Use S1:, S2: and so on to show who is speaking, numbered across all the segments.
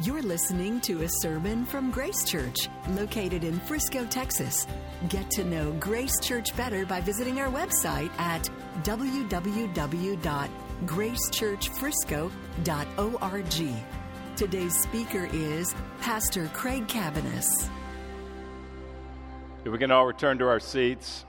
S1: You're listening to a sermon from Grace Church, located in Frisco, Texas. Get to know Grace Church better by visiting our website at www.gracechurchfrisco.org. Today's speaker is Pastor Craig Cabaniss.
S2: If we can all return to our seats.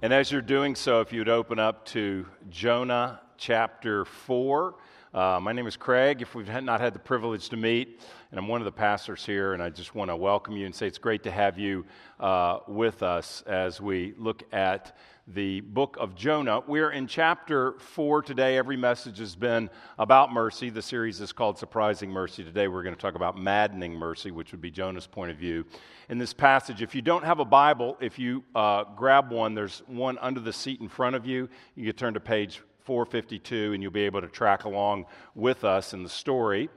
S2: And as you're doing so, if you'd open up to Jonah chapter 4. Uh, my name is Craig. If we've not had the privilege to meet, and I'm one of the pastors here, and I just want to welcome you and say it's great to have you uh, with us as we look at the book of Jonah. We're in chapter four today. Every message has been about mercy. The series is called Surprising Mercy. Today we're going to talk about maddening mercy, which would be Jonah's point of view in this passage. If you don't have a Bible, if you uh, grab one, there's one under the seat in front of you. You can turn to page 452, and you'll be able to track along with us in the story.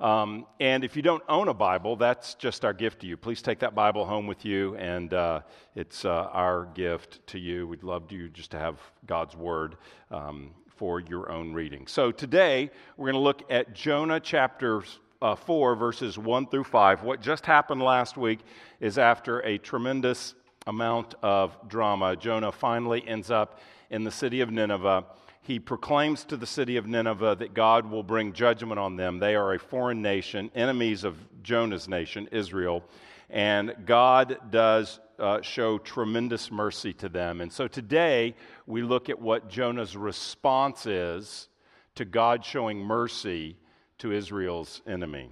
S2: Um, and if you don't own a Bible, that's just our gift to you. Please take that Bible home with you, and uh, it's uh, our gift to you. We'd love you just to have God's Word um, for your own reading. So today, we're going to look at Jonah chapter uh, 4, verses 1 through 5. What just happened last week is after a tremendous amount of drama, Jonah finally ends up in the city of Nineveh he proclaims to the city of Nineveh that God will bring judgment on them. They are a foreign nation, enemies of Jonah's nation, Israel, and God does uh, show tremendous mercy to them. And so today we look at what Jonah's response is to God showing mercy to Israel's enemy.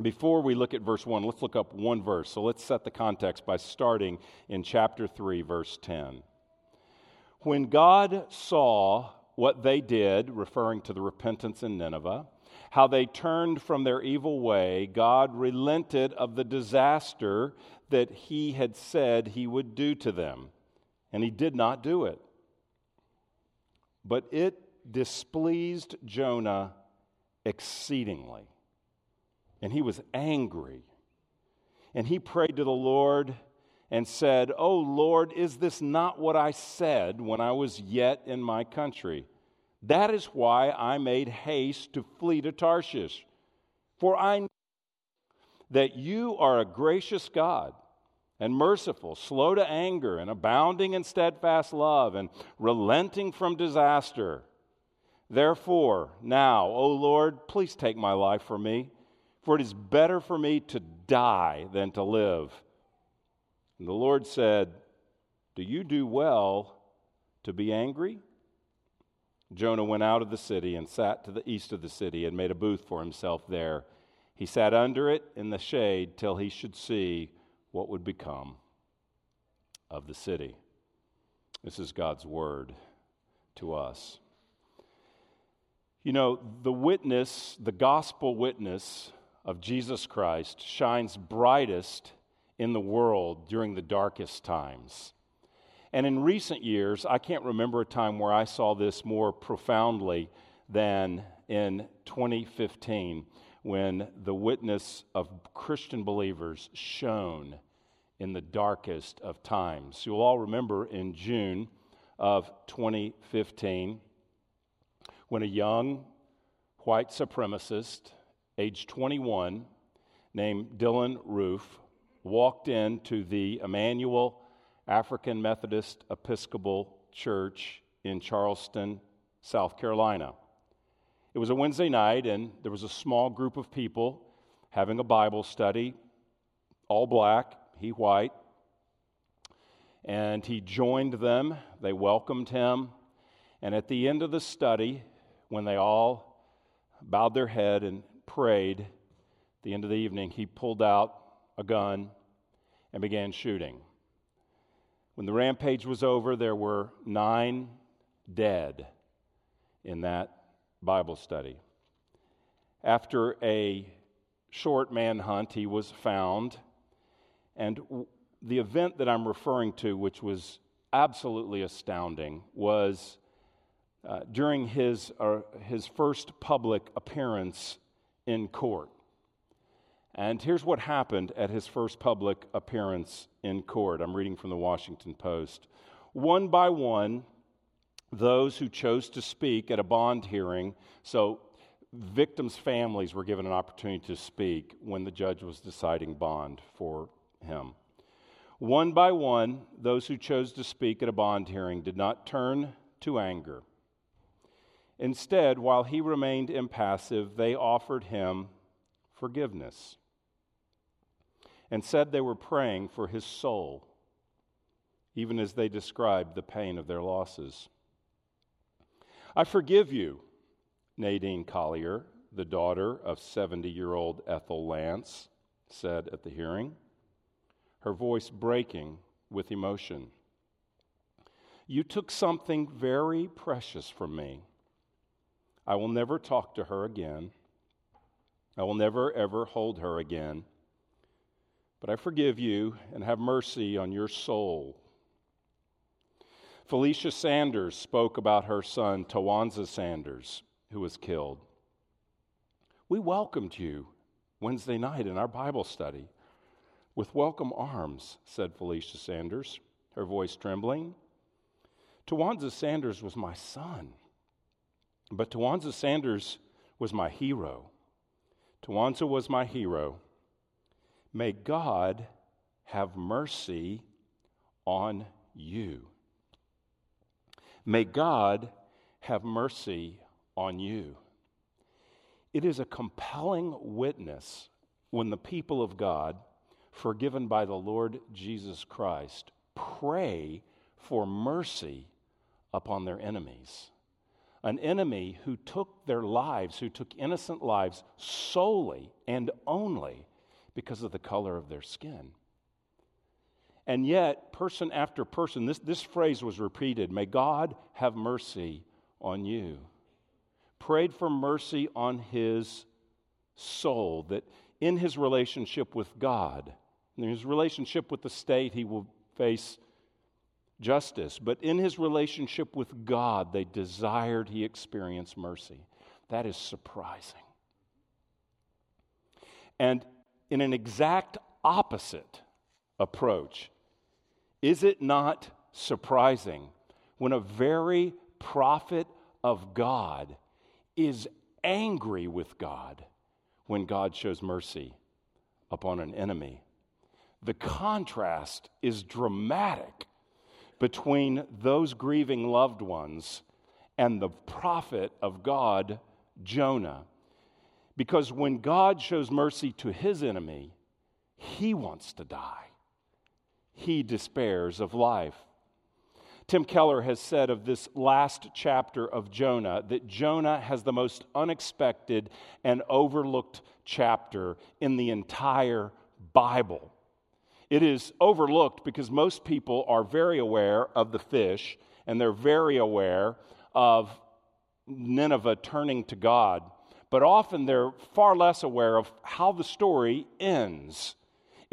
S2: Before we look at verse 1, let's look up one verse. So let's set the context by starting in chapter 3, verse 10. When God saw what they did, referring to the repentance in Nineveh, how they turned from their evil way, God relented of the disaster that he had said he would do to them. And he did not do it. But it displeased Jonah exceedingly. And he was angry. And he prayed to the Lord and said, Oh Lord, is this not what I said when I was yet in my country? That is why I made haste to flee to Tarshish. For I know that you are a gracious God and merciful, slow to anger, and abounding in steadfast love, and relenting from disaster. Therefore, now, O Lord, please take my life from me, for it is better for me to die than to live. And the Lord said, Do you do well to be angry? Jonah went out of the city and sat to the east of the city and made a booth for himself there. He sat under it in the shade till he should see what would become of the city. This is God's word to us. You know, the witness, the gospel witness of Jesus Christ shines brightest in the world during the darkest times. And in recent years, I can't remember a time where I saw this more profoundly than in 2015 when the witness of Christian believers shone in the darkest of times. You'll all remember in June of 2015 when a young white supremacist, age 21, named Dylann Roof, walked into the Emanuel African Methodist Episcopal Church in Charleston, South Carolina. It was a Wednesday night, and there was a small group of people having a Bible study, all black, he white. And he joined them, they welcomed him. And at the end of the study, when they all bowed their head and prayed, at the end of the evening, he pulled out a gun and began shooting. When the rampage was over, there were nine dead in that Bible study. After a short manhunt, he was found. And the event that I'm referring to, which was absolutely astounding, was uh, during his, uh, his first public appearance in court. And here's what happened at his first public appearance in court. I'm reading from the Washington Post. One by one, those who chose to speak at a bond hearing, so victims' families were given an opportunity to speak when the judge was deciding bond for him. One by one, those who chose to speak at a bond hearing did not turn to anger. Instead, while he remained impassive, they offered him forgiveness and said they were praying for his soul, even as they described the pain of their losses. I forgive you, Nadine Collier, the daughter of 70 year old Ethel Lance, said at the hearing, her voice breaking with emotion. You took something very precious from me. I will never talk to her again. I will never, ever hold her again. But I forgive you and have mercy on your soul. Felicia Sanders spoke about her son, Tywanza Sanders, who was killed. We welcomed you Wednesday night in our Bible study with welcome arms, said Felicia Sanders, her voice trembling. Tywanza Sanders was my son, but Tywanza Sanders was my hero. Tywanza was my hero. May God have mercy on you. May God have mercy on you. It is a compelling witness when the people of God, forgiven by the Lord Jesus Christ, pray for mercy upon their enemies. An enemy who took their lives, who took innocent lives solely and only because of the color of their skin. And yet, person after person, this, this phrase was repeated May God have mercy on you. Prayed for mercy on his soul, that in his relationship with God, in his relationship with the state, he will face justice. But in his relationship with God, they desired he experience mercy. That is surprising. And in an exact opposite approach, is it not surprising when a very prophet of God is angry with God when God shows mercy upon an enemy? The contrast is dramatic between those grieving loved ones and the prophet of God, Jonah. Because when God shows mercy to his enemy, he wants to die he despairs of life. Tim Keller has said of this last chapter of Jonah that Jonah has the most unexpected and overlooked chapter in the entire Bible. It is overlooked because most people are very aware of the fish and they're very aware of Nineveh turning to God, but often they're far less aware of how the story ends.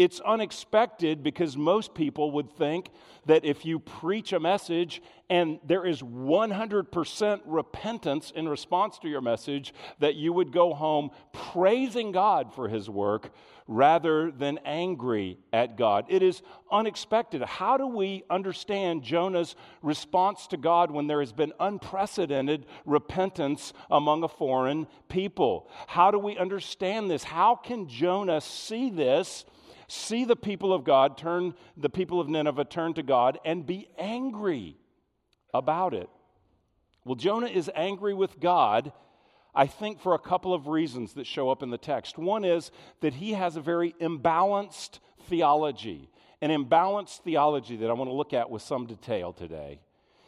S2: It's unexpected because most people would think that if you preach a message and there is 100% repentance in response to your message, that you would go home praising God for his work rather than angry at God. It is unexpected. How do we understand Jonah's response to God when there has been unprecedented repentance among a foreign people? How do we understand this? How can Jonah see this? See the people of God turn, the people of Nineveh turn to God and be angry about it. Well, Jonah is angry with God, I think, for a couple of reasons that show up in the text. One is that he has a very imbalanced theology, an imbalanced theology that I want to look at with some detail today.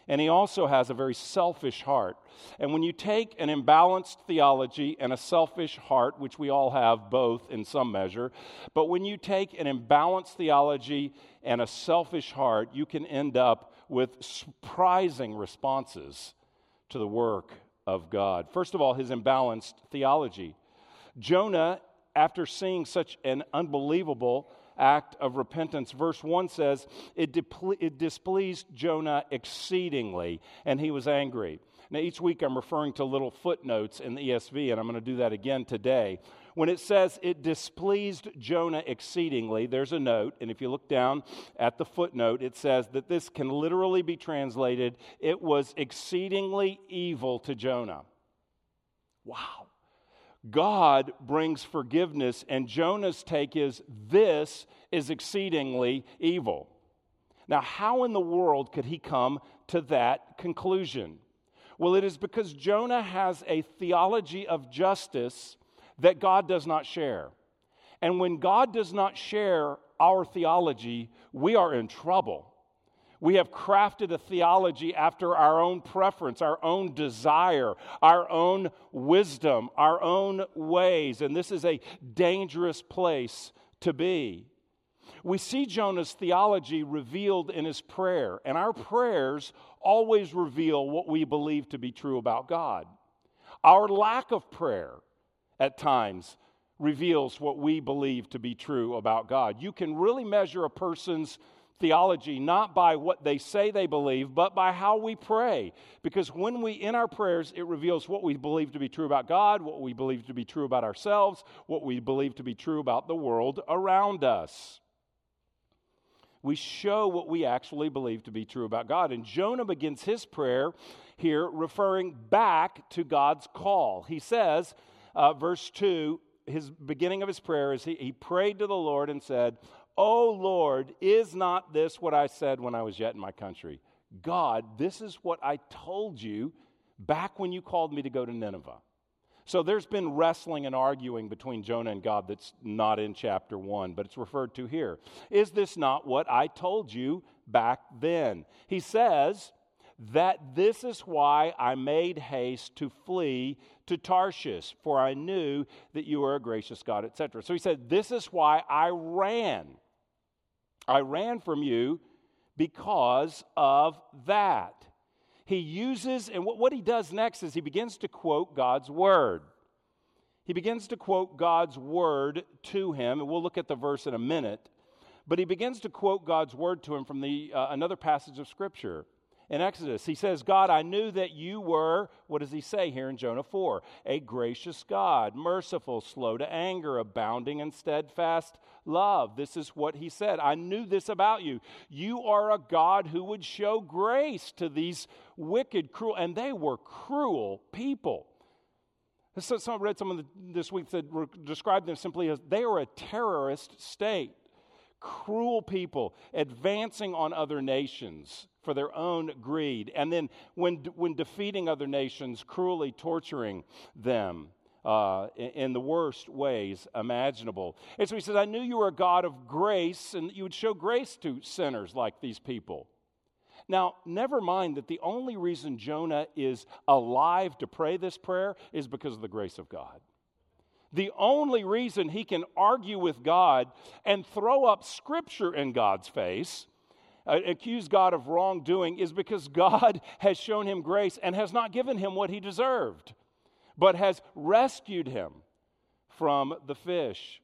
S2: And he also has a very selfish heart. And when you take an imbalanced theology and a selfish heart, which we all have both in some measure, but when you take an imbalanced theology and a selfish heart, you can end up with surprising responses to the work of God. First of all, his imbalanced theology. Jonah, after seeing such an unbelievable act of repentance. Verse 1 says, it, it displeased Jonah exceedingly, and he was angry. Now, each week I'm referring to little footnotes in the ESV, and I'm going to do that again today. When it says it displeased Jonah exceedingly, there's a note, and if you look down at the footnote, it says that this can literally be translated, it was exceedingly evil to Jonah. Wow. God brings forgiveness, and Jonah's take is this is exceedingly evil. Now, how in the world could he come to that conclusion? Well, it is because Jonah has a theology of justice that God does not share. And when God does not share our theology, we are in trouble. We have crafted a theology after our own preference, our own desire, our own wisdom, our own ways, and this is a dangerous place to be. We see Jonah's theology revealed in his prayer, and our prayers always reveal what we believe to be true about God. Our lack of prayer at times reveals what we believe to be true about God. You can really measure a person's theology not by what they say they believe, but by how we pray. Because when we, in our prayers, it reveals what we believe to be true about God, what we believe to be true about ourselves, what we believe to be true about the world around us. We show what we actually believe to be true about God. And Jonah begins his prayer here referring back to God's call. He says, uh, verse 2, his beginning of his prayer is he, he prayed to the Lord and said, Oh Lord, is not this what I said when I was yet in my country? God, this is what I told you back when you called me to go to Nineveh. So there's been wrestling and arguing between Jonah and God that's not in chapter 1, but it's referred to here. Is this not what I told you back then? He says that this is why I made haste to flee to Tarshish, for I knew that you are a gracious God, etc. So he said, This is why I ran. I ran from you because of that. He uses, and what, what he does next is he begins to quote God's word. He begins to quote God's word to him, and we'll look at the verse in a minute. But he begins to quote God's word to him from the, uh, another passage of Scripture in Exodus. He says, God, I knew that you were, what does he say here in Jonah 4? A gracious God, merciful, slow to anger, abounding in steadfast love. This is what he said. I knew this about you. You are a God who would show grace to these wicked, cruel, and they were cruel people. So, I read someone this week that described them simply as they are a terrorist state cruel people advancing on other nations for their own greed, and then when, when defeating other nations, cruelly torturing them. Uh, in, in, the worst ways imaginable. And so he says, I knew you were a God of grace and you would show grace to sinners like these people. Now, never mind that the only reason Jonah is alive to pray this prayer is because of the grace of God. The only reason he can argue with God and throw up scripture in God's face, uh, accuse God of wrongdoing, is because God has shown him grace and has not given him what he deserved, but has rescued him from the fish.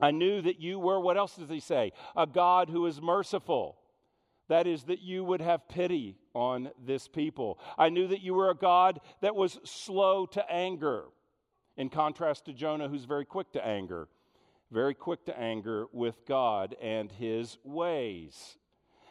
S2: I knew that you were, what else does he say? A God who is merciful. That is, that you would have pity on this people. I knew that you were a God that was slow to anger in contrast to Jonah, who's very quick to anger, very quick to anger with God and his ways.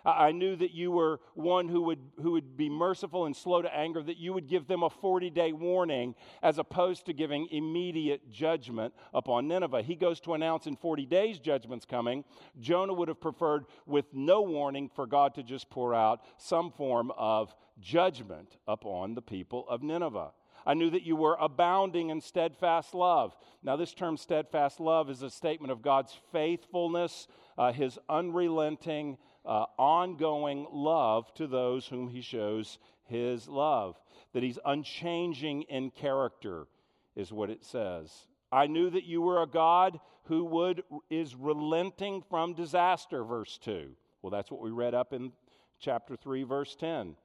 S2: I knew that you were one who would, who would be merciful and slow to anger, that you would give them a 40 day warning as opposed to giving immediate judgment upon Nineveh. He goes to announce in 40 days judgment's coming. Jonah would have preferred, with no warning, for God to just pour out some form of judgment upon the people of Nineveh. I knew that you were abounding in steadfast love. Now, this term steadfast love is a statement of God's faithfulness, uh, his unrelenting, uh, ongoing love to those whom he shows his love. That he's unchanging in character, is what it says. I knew that you were a God who would is relenting from disaster, verse 2. Well, that's what we read up in chapter 3, verse 10.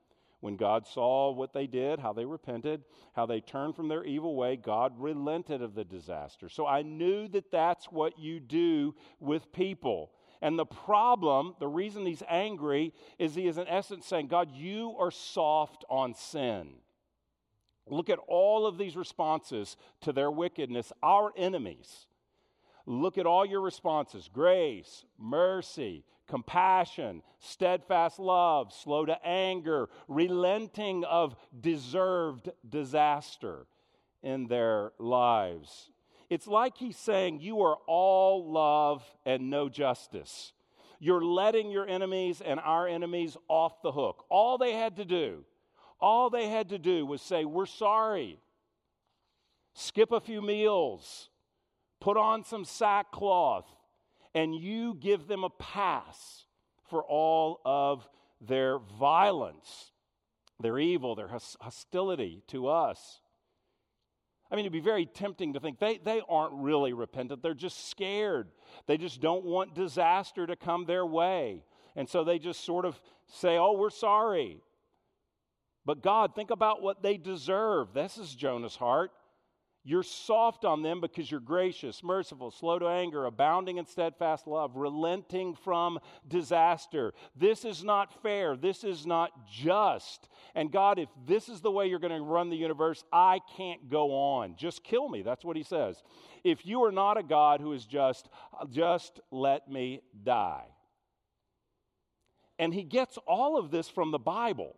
S2: When God saw what they did, how they repented, how they turned from their evil way, God relented of the disaster. So I knew that that's what you do with people. And the problem, the reason he's angry, is he is in essence saying, God, you are soft on sin. Look at all of these responses to their wickedness, our enemies. Look at all your responses grace, mercy, compassion, steadfast love, slow to anger, relenting of deserved disaster. in their lives. It's like he's saying, You are all love and no justice. You're letting your enemies and our enemies off the hook. All they had to do, all they had to do was say, We're sorry. Skip a few meals, put on some sackcloth, and you give them a pass for all of their violence, their evil, their hostility to us. I mean, it'd be very tempting to think they, they aren't really repentant. They're just scared. They just don't want disaster to come their way. And so they just sort of say, oh, we're sorry. But God, think about what they deserve. This is Jonah's heart. You're soft on them because you're gracious, merciful, slow to anger, abounding in steadfast love, relenting from disaster. This is not fair. This is not just. And God, if this is the way you're going to run the universe, I can't go on. Just kill me. That's what he says. If you are not a God who is just, just let me die. And he gets all of this from the Bible.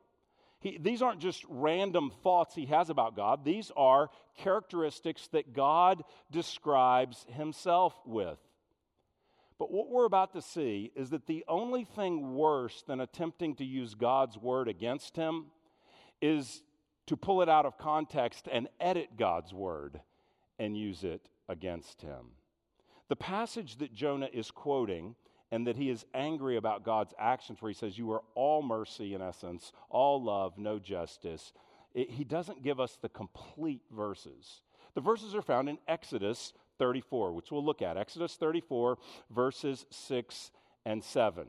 S2: He, these aren't just random thoughts he has about God, these are characteristics that God describes himself with. But what we're about to see is that the only thing worse than attempting to use God's word against him is to pull it out of context and edit God's word and use it against him. The passage that Jonah is quoting and that he is angry about God's actions, where he says, You are all mercy, in essence, all love, no justice. It, he doesn't give us the complete verses. The verses are found in Exodus 34, which we'll look at. Exodus 34, verses 6 and 7.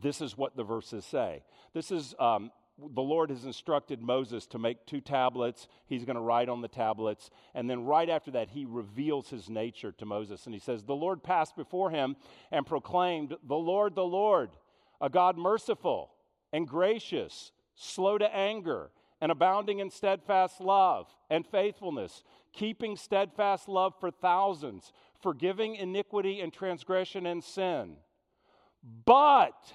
S2: This is what the verses say. This is um, the Lord has instructed Moses to make two tablets. He's going to write on the tablets. And then right after that, he reveals his nature to Moses. And he says, The Lord passed before him and proclaimed, The Lord, the Lord, a God merciful and gracious, slow to anger, and abounding in steadfast love and faithfulness, keeping steadfast love for thousands, forgiving iniquity and transgression and sin. But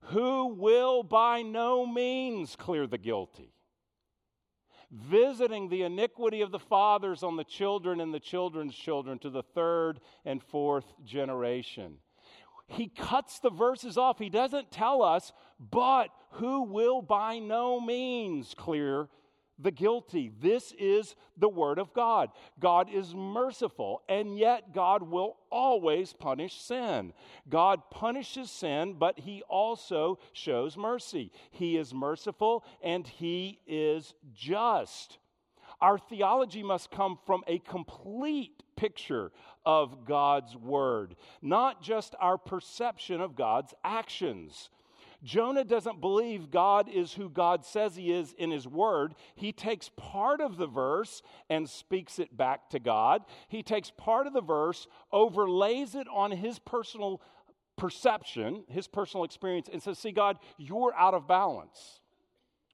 S2: who will by no means clear the guilty, visiting the iniquity of the fathers on the children and the children's children to the third and fourth generation. He cuts the verses off. He doesn't tell us, but who will by no means clear the guilty. This is the Word of God. God is merciful, and yet God will always punish sin. God punishes sin, but He also shows mercy. He is merciful and He is just. Our theology must come from a complete picture of God's Word, not just our perception of God's actions. Jonah doesn't believe God is who God says he is in his word. He takes part of the verse and speaks it back to God. He takes part of the verse, overlays it on his personal perception, his personal experience, and says, See, God, you're out of balance.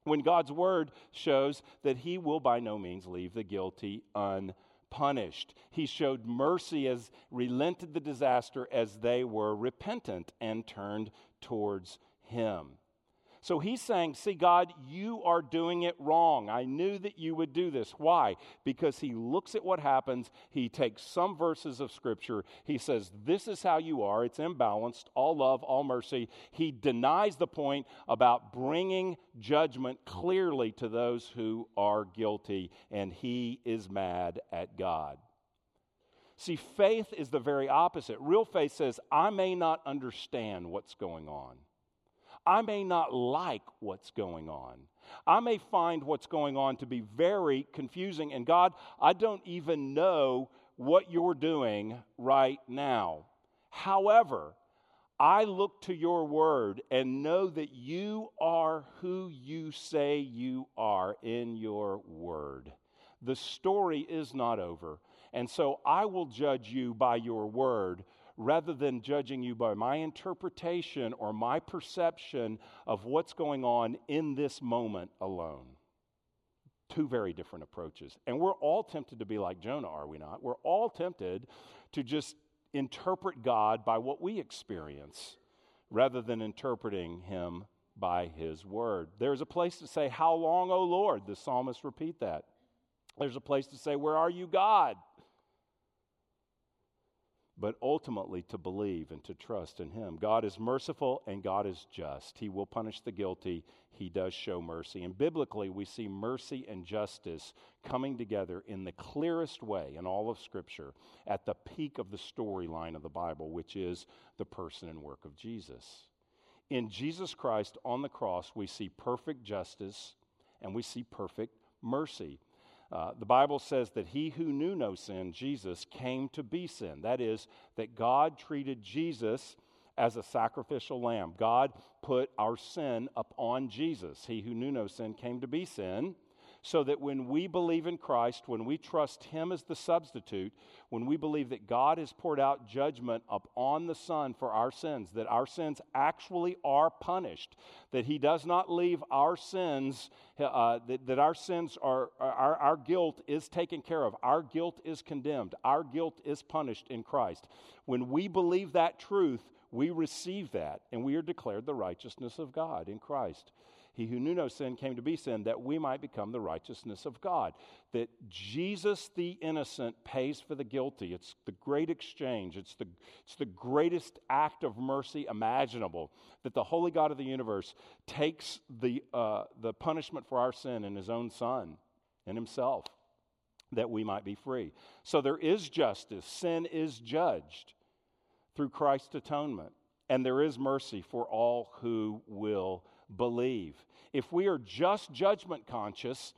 S2: When God's word shows that he will by no means leave the guilty unpunished. He showed mercy as relented the disaster as they were repentant and turned towards him. So he's saying, See, God, you are doing it wrong. I knew that you would do this. Why? Because he looks at what happens. He takes some verses of Scripture. He says, This is how you are. It's imbalanced, all love, all mercy. He denies the point about bringing judgment clearly to those who are guilty, and he is mad at God. See, faith is the very opposite. Real faith says, I may not understand what's going on. I may not like what's going on. I may find what's going on to be very confusing. And God, I don't even know what you're doing right now. However, I look to your word and know that you are who you say you are in your word. The story is not over. And so I will judge you by your word rather than judging you by my interpretation or my perception of what's going on in this moment alone. Two very different approaches. And we're all tempted to be like Jonah, are we not? We're all tempted to just interpret God by what we experience rather than interpreting Him by His Word. There's a place to say, How long, O Lord? The psalmist repeat that. There's a place to say, Where are you, God? But ultimately to believe and to trust in Him. God is merciful and God is just. He will punish the guilty. He does show mercy. And biblically, we see mercy and justice coming together in the clearest way in all of Scripture at the peak of the storyline of the Bible, which is the person and work of Jesus. In Jesus Christ on the cross, we see perfect justice and we see perfect mercy. Uh, the Bible says that he who knew no sin, Jesus, came to be sin. That is, that God treated Jesus as a sacrificial lamb. God put our sin upon Jesus. He who knew no sin came to be sin so that when we believe in Christ, when we trust Him as the substitute, when we believe that God has poured out judgment upon the Son for our sins, that our sins actually are punished, that He does not leave our sins, uh, that, that our sins are, our, our guilt is taken care of, our guilt is condemned, our guilt is punished in Christ. When we believe that truth, we receive that and we are declared the righteousness of God in Christ. He who knew no sin came to be sin that we might become the righteousness of God. That Jesus the innocent pays for the guilty. It's the great exchange, it's the, it's the greatest act of mercy imaginable. That the holy God of the universe takes the, uh, the punishment for our sin in his own Son and himself that we might be free. So there is justice, sin is judged through Christ's atonement. And there is mercy for all who will believe. If we are just judgment conscious,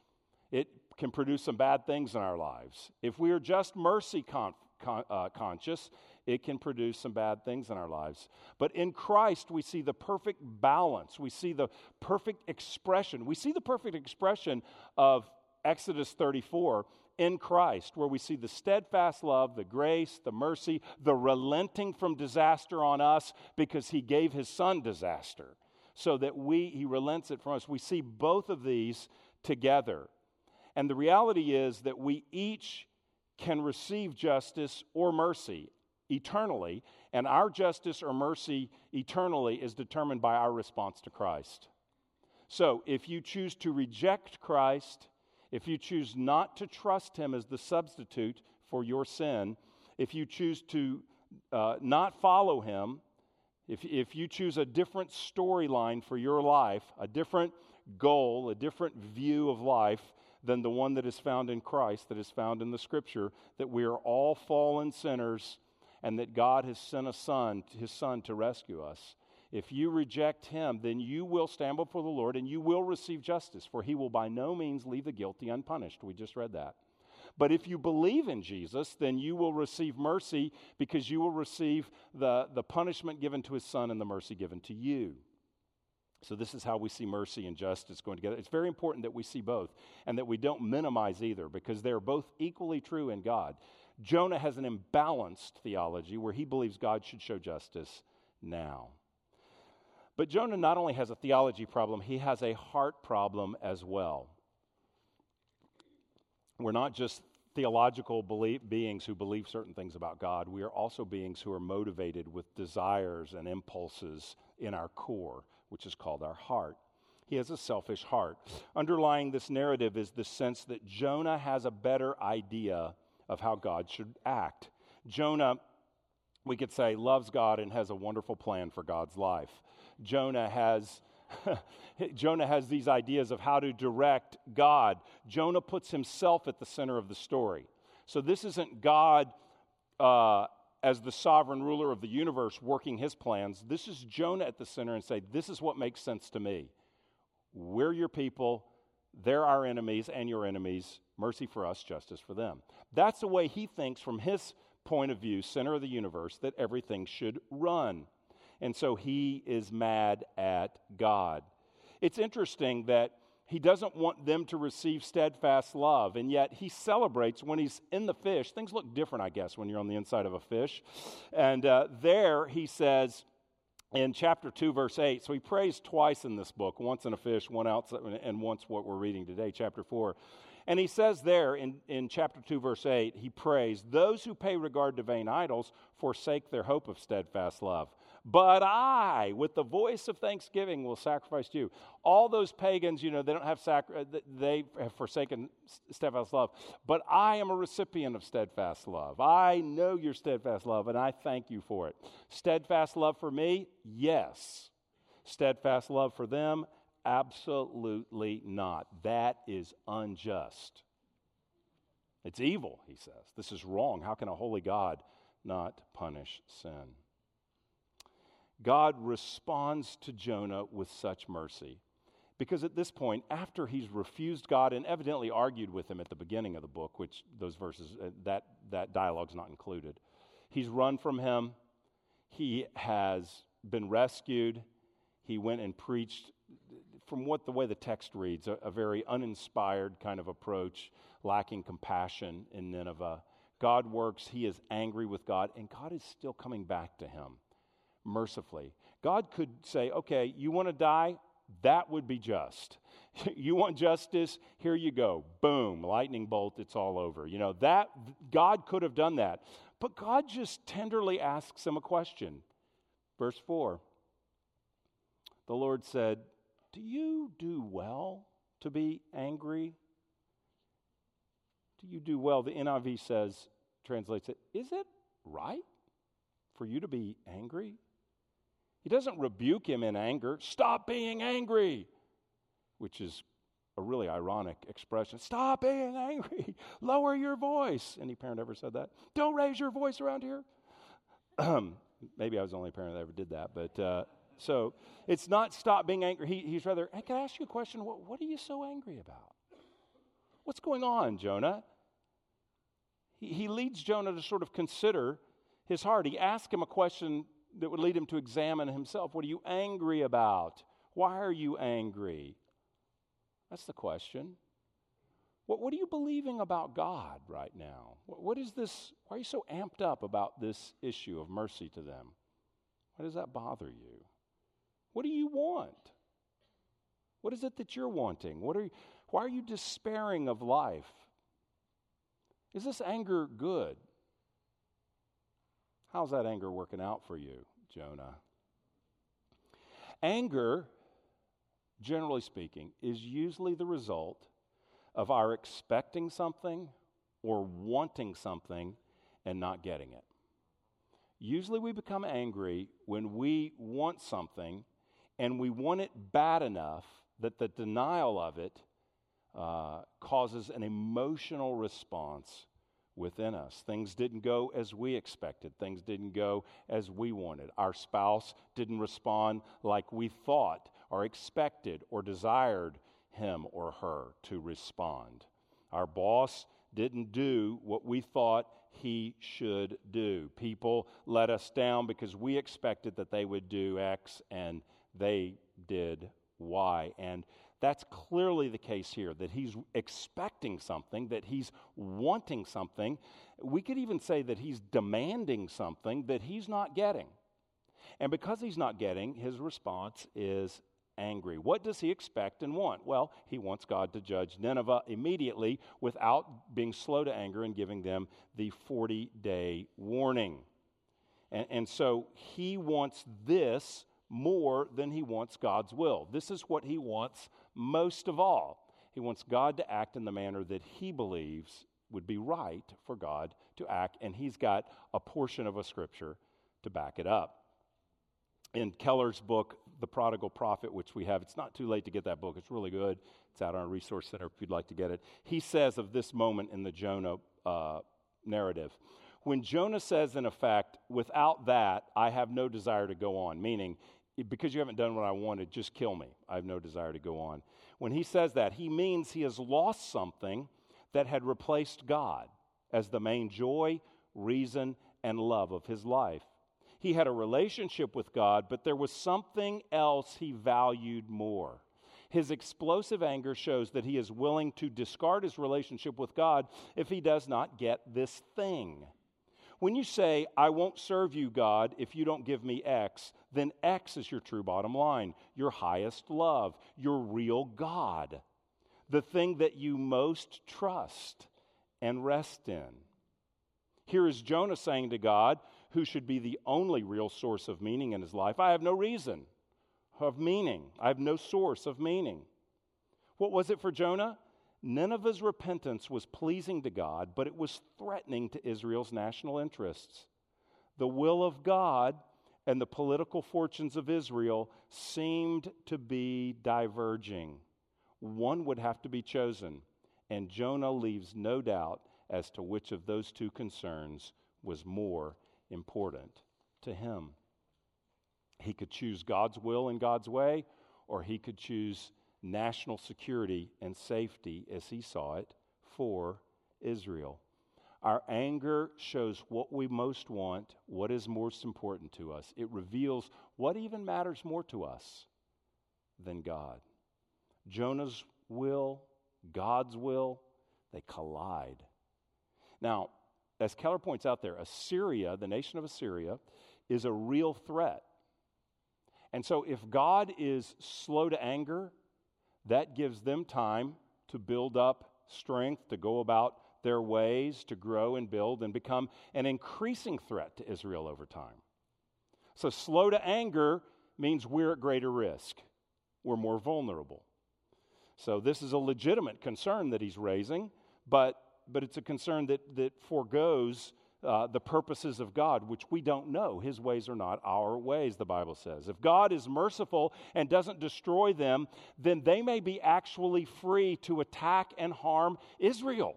S2: it can produce some bad things in our lives. If we are just mercy con- con- uh, conscious, it can produce some bad things in our lives. But in Christ, we see the perfect balance. We see the perfect expression. We see the perfect expression of Exodus 34 in Christ, where we see the steadfast love, the grace, the mercy, the relenting from disaster on us because he gave his son disaster so that we, he relents it from us. We see both of these together. And the reality is that we each can receive justice or mercy eternally, and our justice or mercy eternally is determined by our response to Christ. So if you choose to reject Christ, if you choose not to trust Him as the substitute for your sin, if you choose to uh, not follow Him, if, if you choose a different storyline for your life, a different goal, a different view of life than the one that is found in Christ, that is found in the Scripture, that we are all fallen sinners and that God has sent a son, his son, to rescue us. If you reject him, then you will stand before the Lord and you will receive justice, for he will by no means leave the guilty unpunished. We just read that. But if you believe in Jesus, then you will receive mercy because you will receive the, the punishment given to his son and the mercy given to you. So, this is how we see mercy and justice going together. It's very important that we see both and that we don't minimize either because they're both equally true in God. Jonah has an imbalanced theology where he believes God should show justice now. But Jonah not only has a theology problem, he has a heart problem as well. We're not just theological belief, beings who believe certain things about God. We are also beings who are motivated with desires and impulses in our core, which is called our heart. He has a selfish heart. Underlying this narrative is the sense that Jonah has a better idea of how God should act. Jonah, we could say, loves God and has a wonderful plan for God's life. Jonah has Jonah has these ideas of how to direct God. Jonah puts himself at the center of the story. So this isn't God uh, as the sovereign ruler of the universe working his plans. This is Jonah at the center and say, This is what makes sense to me. We're your people, they're our enemies and your enemies. Mercy for us, justice for them. That's the way he thinks from his point of view, center of the universe, that everything should run and so he is mad at God. It's interesting that he doesn't want them to receive steadfast love, and yet he celebrates when he's in the fish. Things look different, I guess, when you're on the inside of a fish. And uh, there he says, in chapter 2, verse 8. So he prays twice in this book once in a fish, one outside, and once what we're reading today, chapter 4. And he says there in, in chapter 2, verse 8, he prays, Those who pay regard to vain idols forsake their hope of steadfast love. But I, with the voice of thanksgiving, will sacrifice to you. All those pagans, you know, they don't have sacri- uh, they have forsaken steadfast love. But I am a recipient of steadfast love. I know your steadfast love, and I thank you for it. Steadfast love for me? Yes. Steadfast love for them? Absolutely not. That is unjust. It's evil, he says. This is wrong. How can a holy God not punish sin? God responds to Jonah with such mercy. Because at this point, after he's refused God and evidently argued with him at the beginning of the book, which those verses, uh, that, that dialogue's not included, he's run from him. He has been rescued. He went and preached from what the way the text reads, a, a, very uninspired kind of approach, lacking compassion in Nineveh. God works, he is angry with God, and God is still coming back to him mercifully. God could say, okay, you want to die? That would be just. you want justice? Here you go. Boom, lightning bolt, it's all over. You know, that God could have done that. But God just tenderly asks him a question. Verse 4. The Lord said, do you do well to be angry? Do you do well? The NIV says, translates it, is it right for you to be angry? He doesn't rebuke him in anger. Stop being angry, which is a really ironic expression. Stop being angry. Lower your voice. Any parent ever said that? Don't raise your voice around here. Maybe I was the only parent that ever did that, but uh, so it's not stop being angry. He, he's rather, hey, can I ask you a question? What, what are you so angry about? What's going on, Jonah? He, he leads Jonah to sort of consider his heart. He asks him a question that would lead him to examine himself. What are you angry about? Why are you angry? That's the question. What, what are you believing about God right now? What, what is this? Why are you so amped up about this issue of mercy to them? Why does that bother you? What do you want? What is it that you're wanting? What are you, why are you despairing of life? Is this anger good? How's that anger working out for you, Jonah? Anger, generally speaking, is usually the result of our expecting something or wanting something and not getting it. Usually we become angry when we want something and we want it bad enough that the denial of it uh, causes an emotional response within us. Things didn't go as we expected, things didn't go as we wanted. Our spouse didn't respond like we thought or expected or desired him or her to respond. Our boss didn't do what we thought he should do. People let us down because we expected that they would do X and they did Y. And that's clearly the case here that he's expecting something, that he's wanting something. We could even say that he's demanding something that he's not getting. And because he's not getting, his response is angry. What does he expect and want? Well, he wants God to judge Nineveh immediately without being slow to anger and giving them the 40 day warning. And, and so he wants this more than he wants God's will. This is what he wants most of all. He wants God to act in the manner that he believes would be right for God to act, and he's got a portion of a scripture to back it up. In Keller's book, The Prodigal Prophet, which we have, it's not too late to get that book. It's really good. It's out on our resource center if you'd like to get it. He says of this moment in the Jonah uh, narrative when Jonah says, in effect, without that, I have no desire to go on, meaning because you haven't done what I wanted, just kill me. I have no desire to go on. When he says that, he means he has lost something that had replaced God as the main joy, reason, and love of his life. He had a relationship with God, but there was something else he valued more. His explosive anger shows that he is willing to discard his relationship with God if he does not get this thing. When you say, I won't serve you, God, if you don't give me X, then X is your true bottom line, your highest love, your real God. the thing that you most trust and rest in. Here is Jonah saying to God, who should be the only real source of meaning in his life, I have no reason of meaning. I have no source of meaning. What was it for Jonah? Nineveh's repentance was pleasing to God, but it was threatening to Israel's national interests. The will of God and the political fortunes of Israel seemed to be diverging. One would have to be chosen, and Jonah leaves no doubt as to which of those two concerns was more important to him. He could choose God's will and God's way, or he could choose national security and safety as he saw it for Israel. Our anger shows what we most want, what is most important to us. It reveals what even matters more to us than God. Jonah's will, God's will, they collide. Now, as Keller points out there, Assyria, the nation of Assyria, is a real threat. And so, if God is slow to anger, that gives them time to build up strength, to go about their ways, to grow and build, and become an increasing threat to Israel over time. So, slow to anger means we're at greater risk, we're more vulnerable. So, this is a legitimate concern that he's raising, but but it's a concern that, that foregoes uh, the purposes of God, which we don't know. His ways are not our ways, the Bible says. If God is merciful and doesn't destroy them, then they may be actually free to attack and harm Israel.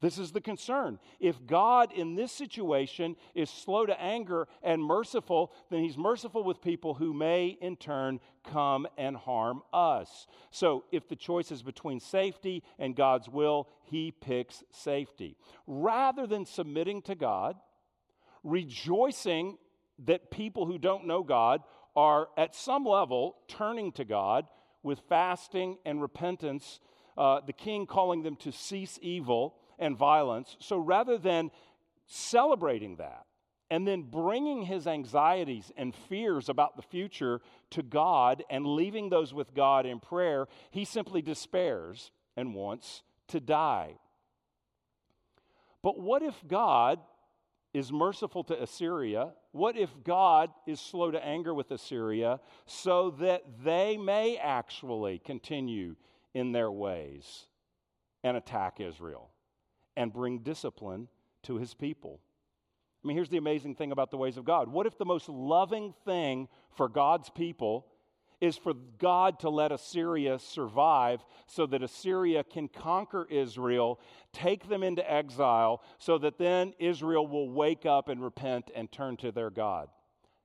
S2: This is the concern. If God in this situation is slow to anger and merciful, then he's merciful with people who may in turn come and harm us. So if the choice is between safety and God's will, he picks safety. Rather than submitting to God, rejoicing that people who don't know God are at some level turning to God with fasting and repentance, uh, the king calling them to cease evil and violence. So rather than celebrating that and then bringing his anxieties and fears about the future to God and leaving those with God in prayer, he simply despairs and wants to die. But what if God is merciful to Assyria? What if God is slow to anger with Assyria so that they may actually continue in their ways and attack Israel? And bring discipline to his people. I mean, here's the amazing thing about the ways of God. What if the most loving thing for God's people is for God to let Assyria survive so that Assyria can conquer Israel, take them into exile, so that then Israel will wake up and repent and turn to their God?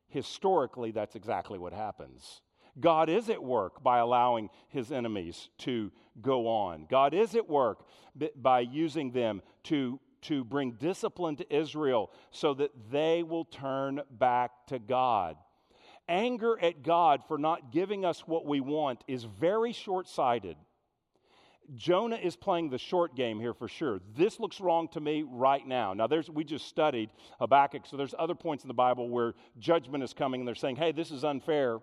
S2: Historically, that's exactly what happens. God is at work by allowing his enemies to go on. God is at work by using them to, to bring discipline to Israel so that they will turn back to God. Anger at God for not giving us what we want is very short sighted. Jonah is playing the short game here for sure. This looks wrong to me right now. Now, there's, we just studied Habakkuk, so there's other points in the Bible where judgment is coming and they're saying, hey, this is unfair.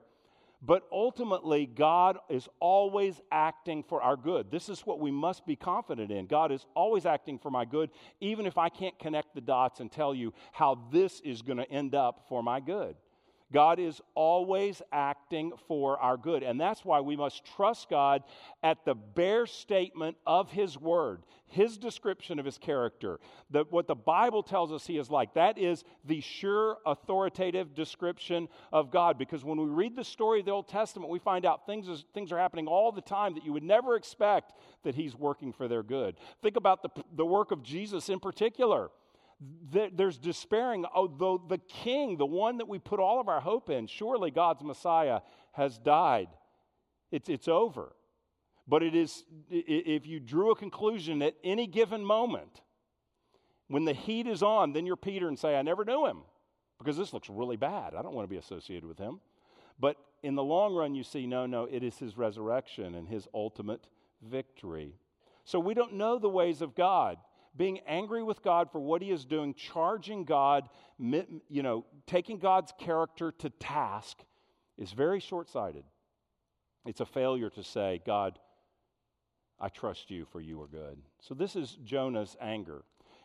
S2: But ultimately, God is always acting for our good. This is what we must be confident in. God is always acting for my good, even if I can't connect the dots and tell you how this is going to end up for my good. God is always acting for our good. And that's why we must trust God at the bare statement of His word, His description of His character, the, what the Bible tells us He is like. That is the sure, authoritative description of God. Because when we read the story of the Old Testament, we find out things, is, things are happening all the time that you would never expect that He's working for their good. Think about the, the work of Jesus in particular there's despairing, oh, although the king, the one that we put all of our hope in, surely God's Messiah has died. It's, it's over. But it is, if you drew a conclusion at any given moment, when the heat is on, then you're Peter and say, I never knew him because this looks really bad. I don't want to be associated with him. But in the long run, you see, no, no, it is his resurrection and his ultimate victory. So we don't know the ways of God being angry with God for what he is doing, charging God, you know, taking God's character to task is very short sighted. It's a failure to say, God, I trust you, for you are good. So this is Jonah's anger.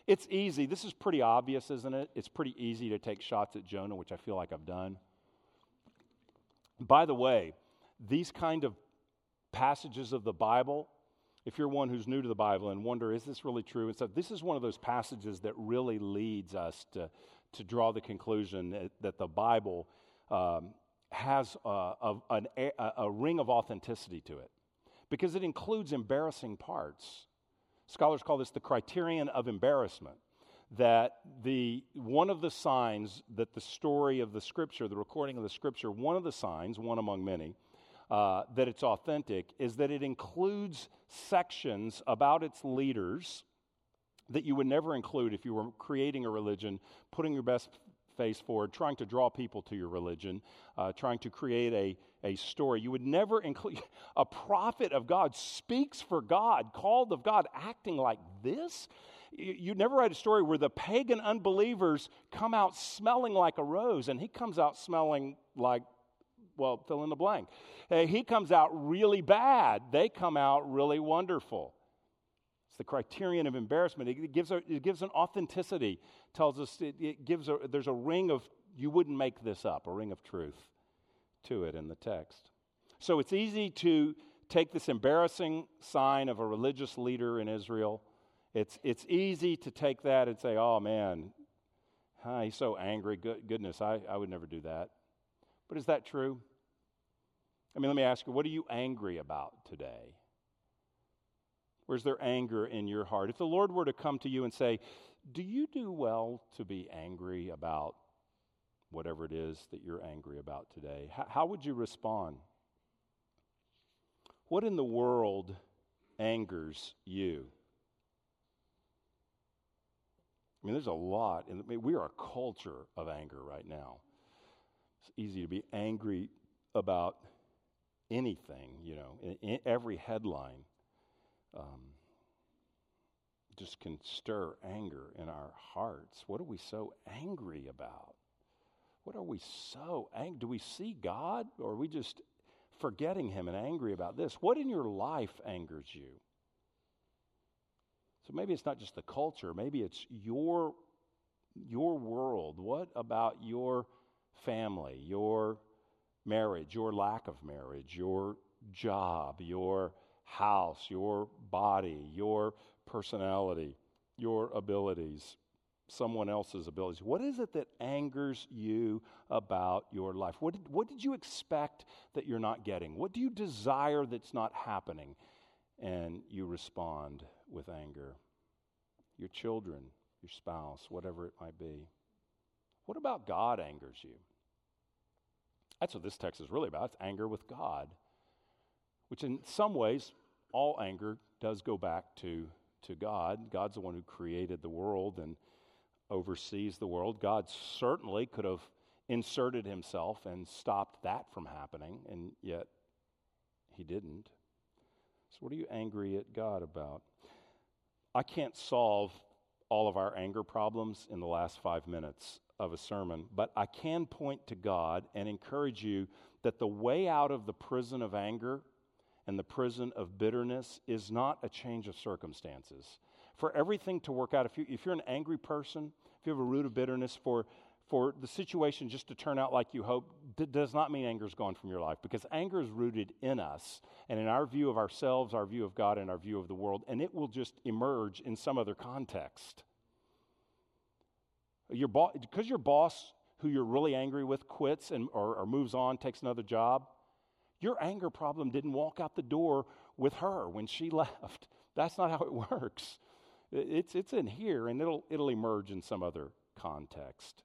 S2: It's easy. This is pretty obvious, isn't it? It's pretty easy to take shots at Jonah, which I feel like I've done. By the way, these kind of passages of the Bible, if you're one who's new to the Bible and wonder, is this really true? And so this is one of those passages that really leads us to, to draw the conclusion that, that the Bible um, has a, a, a, a ring of authenticity to it because it includes embarrassing parts. Scholars call this the criterion of embarrassment. That the one of the signs that the story of the scripture, the recording of the scripture, one of the signs, one among many, uh, that it's authentic is that it includes sections about its leaders that you would never include if you were creating a religion, putting your best face forward, trying to draw people to your religion, uh, trying to create a, a story. You would never include a prophet of God speaks for God, called of God, acting like this. You'd never write a story where the pagan unbelievers come out smelling like a rose, and he comes out smelling like, well, fill in the blank. He comes out really bad, they come out really wonderful. It's the criterion of embarrassment. It gives, a, it gives an authenticity, tells us it, it gives a, there's a ring of, you wouldn't make this up, a ring of truth to it in the text. So it's easy to take this embarrassing sign of a religious leader in Israel. It's, it's easy to take that and say, oh man, huh, he's so angry. Good, goodness, I, I would never do that. But is that true? I mean, let me ask you, what are you angry about today? Where's there anger in your heart? If the Lord were to come to you and say, Do you do well to be angry about whatever it is that you're angry about today? How, would you respond? What in the world angers you? I mean, there's a lot. In, I mean, we are a culture of anger right now. It's easy to be angry about anything, you know, in, in every headline um, just can stir anger in our hearts. What are we so angry about? What are we so angry? Do we see God or are we just forgetting Him and angry about this? What in your life angers you? So maybe it's not just the culture, maybe it's your, your world. What about your family, your marriage, your lack of marriage, your job, your house, your body, your personality, your abilities, someone else's abilities. What is it that angers you about your life? What did, what did you expect that you're not getting? What do you desire that's not happening? And you respond with anger. Your children, your spouse, whatever it might be. What about God angers you? That's what this text is really about. It's anger with God which in some ways, all anger does go back to, to God. God's the one who created the world and oversees the world. God certainly could have inserted himself and stopped that from happening, and yet he didn't. So, what are you angry at God about? I can't solve all of our anger problems in the last five minutes of a sermon, but I can point to God and encourage you that the way out of the prison of anger and the prison of bitterness is not a change of circumstances. For everything to work out, if, you, if you're an angry person, if you have a root of bitterness, for, for the situation just to turn out like you hope, d- does not mean anger is gone from your life because anger is rooted in us and in our view of ourselves, our view of God, and our view of the world, and it will just emerge in some other context. Your bo- because your boss, who you're really angry with, quits and, or, or moves on, takes another job, your anger problem didn't walk out the door with her when she left. That's not how it works. It's, it's in here and it'll, it'll emerge in some other context.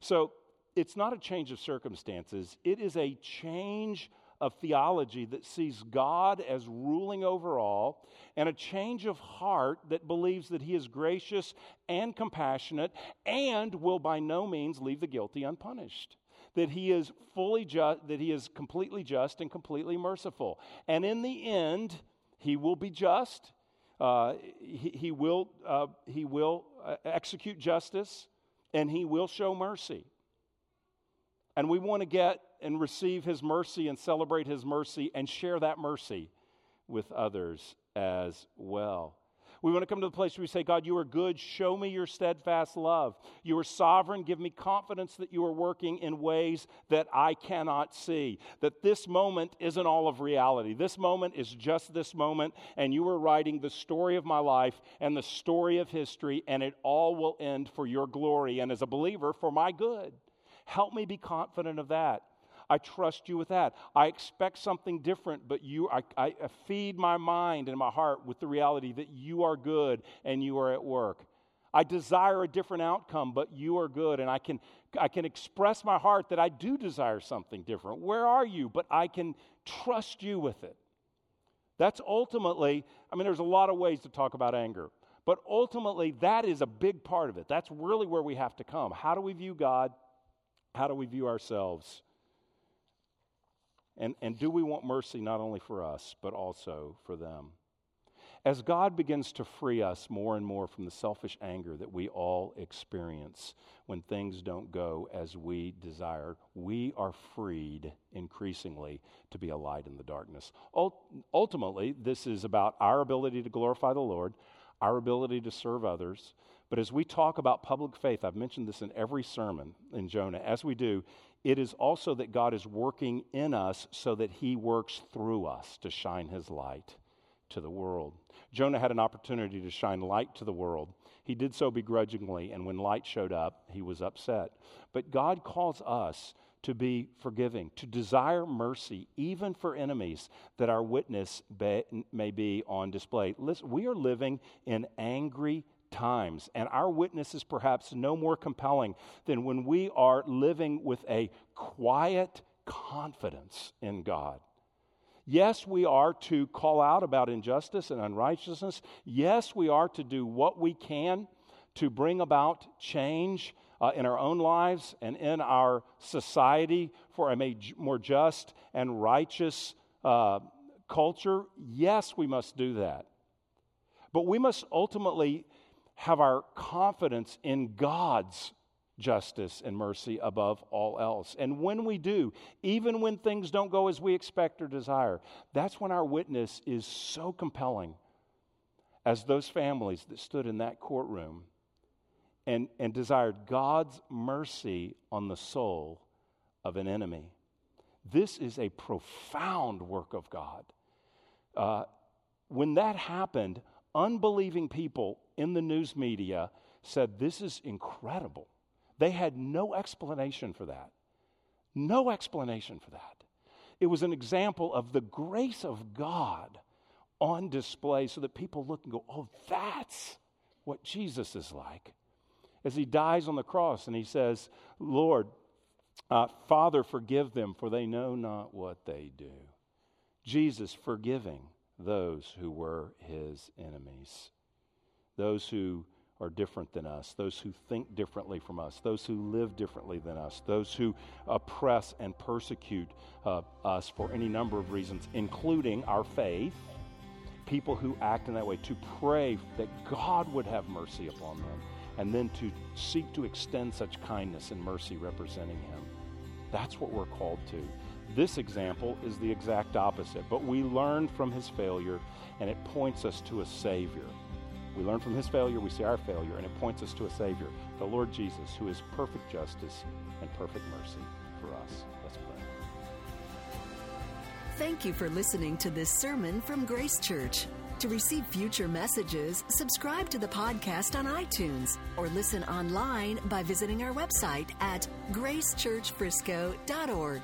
S2: So it's not a change of circumstances, it is a change of theology that sees God as ruling over all, and a change of heart that believes that He is gracious and compassionate and will by no means leave the guilty unpunished that he is fully just, that he is completely just and completely merciful. And in the end, he will be just. Uh, he, he, will, uh, he will uh, execute justice and he will show mercy. And we want to get and receive his mercy and celebrate his mercy and share that mercy with others as well. We want to come to the place where we say, God, you are good. Show me your steadfast love. You are sovereign. Give me confidence that you are working in ways that I cannot see. That this moment isn't all of reality. This moment is just this moment, and you are writing the story of my life and the story of history, and it all will end for your glory and as a believer, for my good. Help me be confident of that. I trust you with that. I expect something different, but you, I, I feed my mind and my heart with the reality that you are good and you are at work. I desire a different outcome, but you are good, and I can, I can express my heart that I do desire something different. Where are you? But I can trust you with it. That's ultimately, I mean, there's a lot of ways to talk about anger, but ultimately, that is a big part of it. That's really where we have to come. How do we view God? How do we view ourselves? And, and do we want mercy not only for us, but also for them? As God begins to free us more and more from the selfish anger that we all experience when things don't go as we desire, we are freed increasingly to be a light in the darkness. Ultimately, this is about our ability to glorify the Lord, our ability to serve others. But as we talk about public faith, I've mentioned this in every sermon in Jonah, as we do, it is also that God is working in us so that he works through us to shine his light to the world. Jonah had an opportunity to shine light to the world. He did so begrudgingly, and when light showed up, he was upset. But God calls us to be forgiving, to desire mercy, even for enemies, that our witness may be on display. Listen, we are living in angry times. And our witness is perhaps no more compelling than when we are living with a quiet confidence in God. Yes, we are to call out about injustice and unrighteousness. Yes, we are to do what we can to bring about change uh, in our own lives and in our society for a more just and righteous uh, culture. Yes, we must do that. But we must ultimately have our confidence in God's justice and mercy above all else. And when we do, even when things don't go as we expect or desire, that's when our witness is so compelling as those families that stood in that courtroom and, and desired God's mercy on the soul of an enemy. This is a profound work of God. Uh, when that happened, unbelieving people in the news media said, This is incredible. They had no explanation for that. No explanation for that. It was an example of the grace of God on display so that people look and go, Oh, that's what Jesus is like. As he dies on the cross and he says, Lord, uh, Father, forgive them, for they know not what they do. Jesus forgiving those who were his enemies those who are different than us, those who think differently from us, those who live differently than us, those who oppress and persecute uh, us for any number of reasons, including our faith, people who act in that way, to pray that God would have mercy upon them, and then to seek to extend such kindness and mercy representing Him. That's what we're called to. This example is the exact opposite, but we learn from his failure, and it points us to a Savior we learn from his failure, we see our failure, and it points us to a Savior, the Lord Jesus, who is perfect justice and perfect mercy for us. Let's pray.
S1: Thank you for listening to this sermon from Grace Church. To receive future messages, subscribe to the podcast on iTunes or listen online by visiting our website at gracechurchfrisco.org.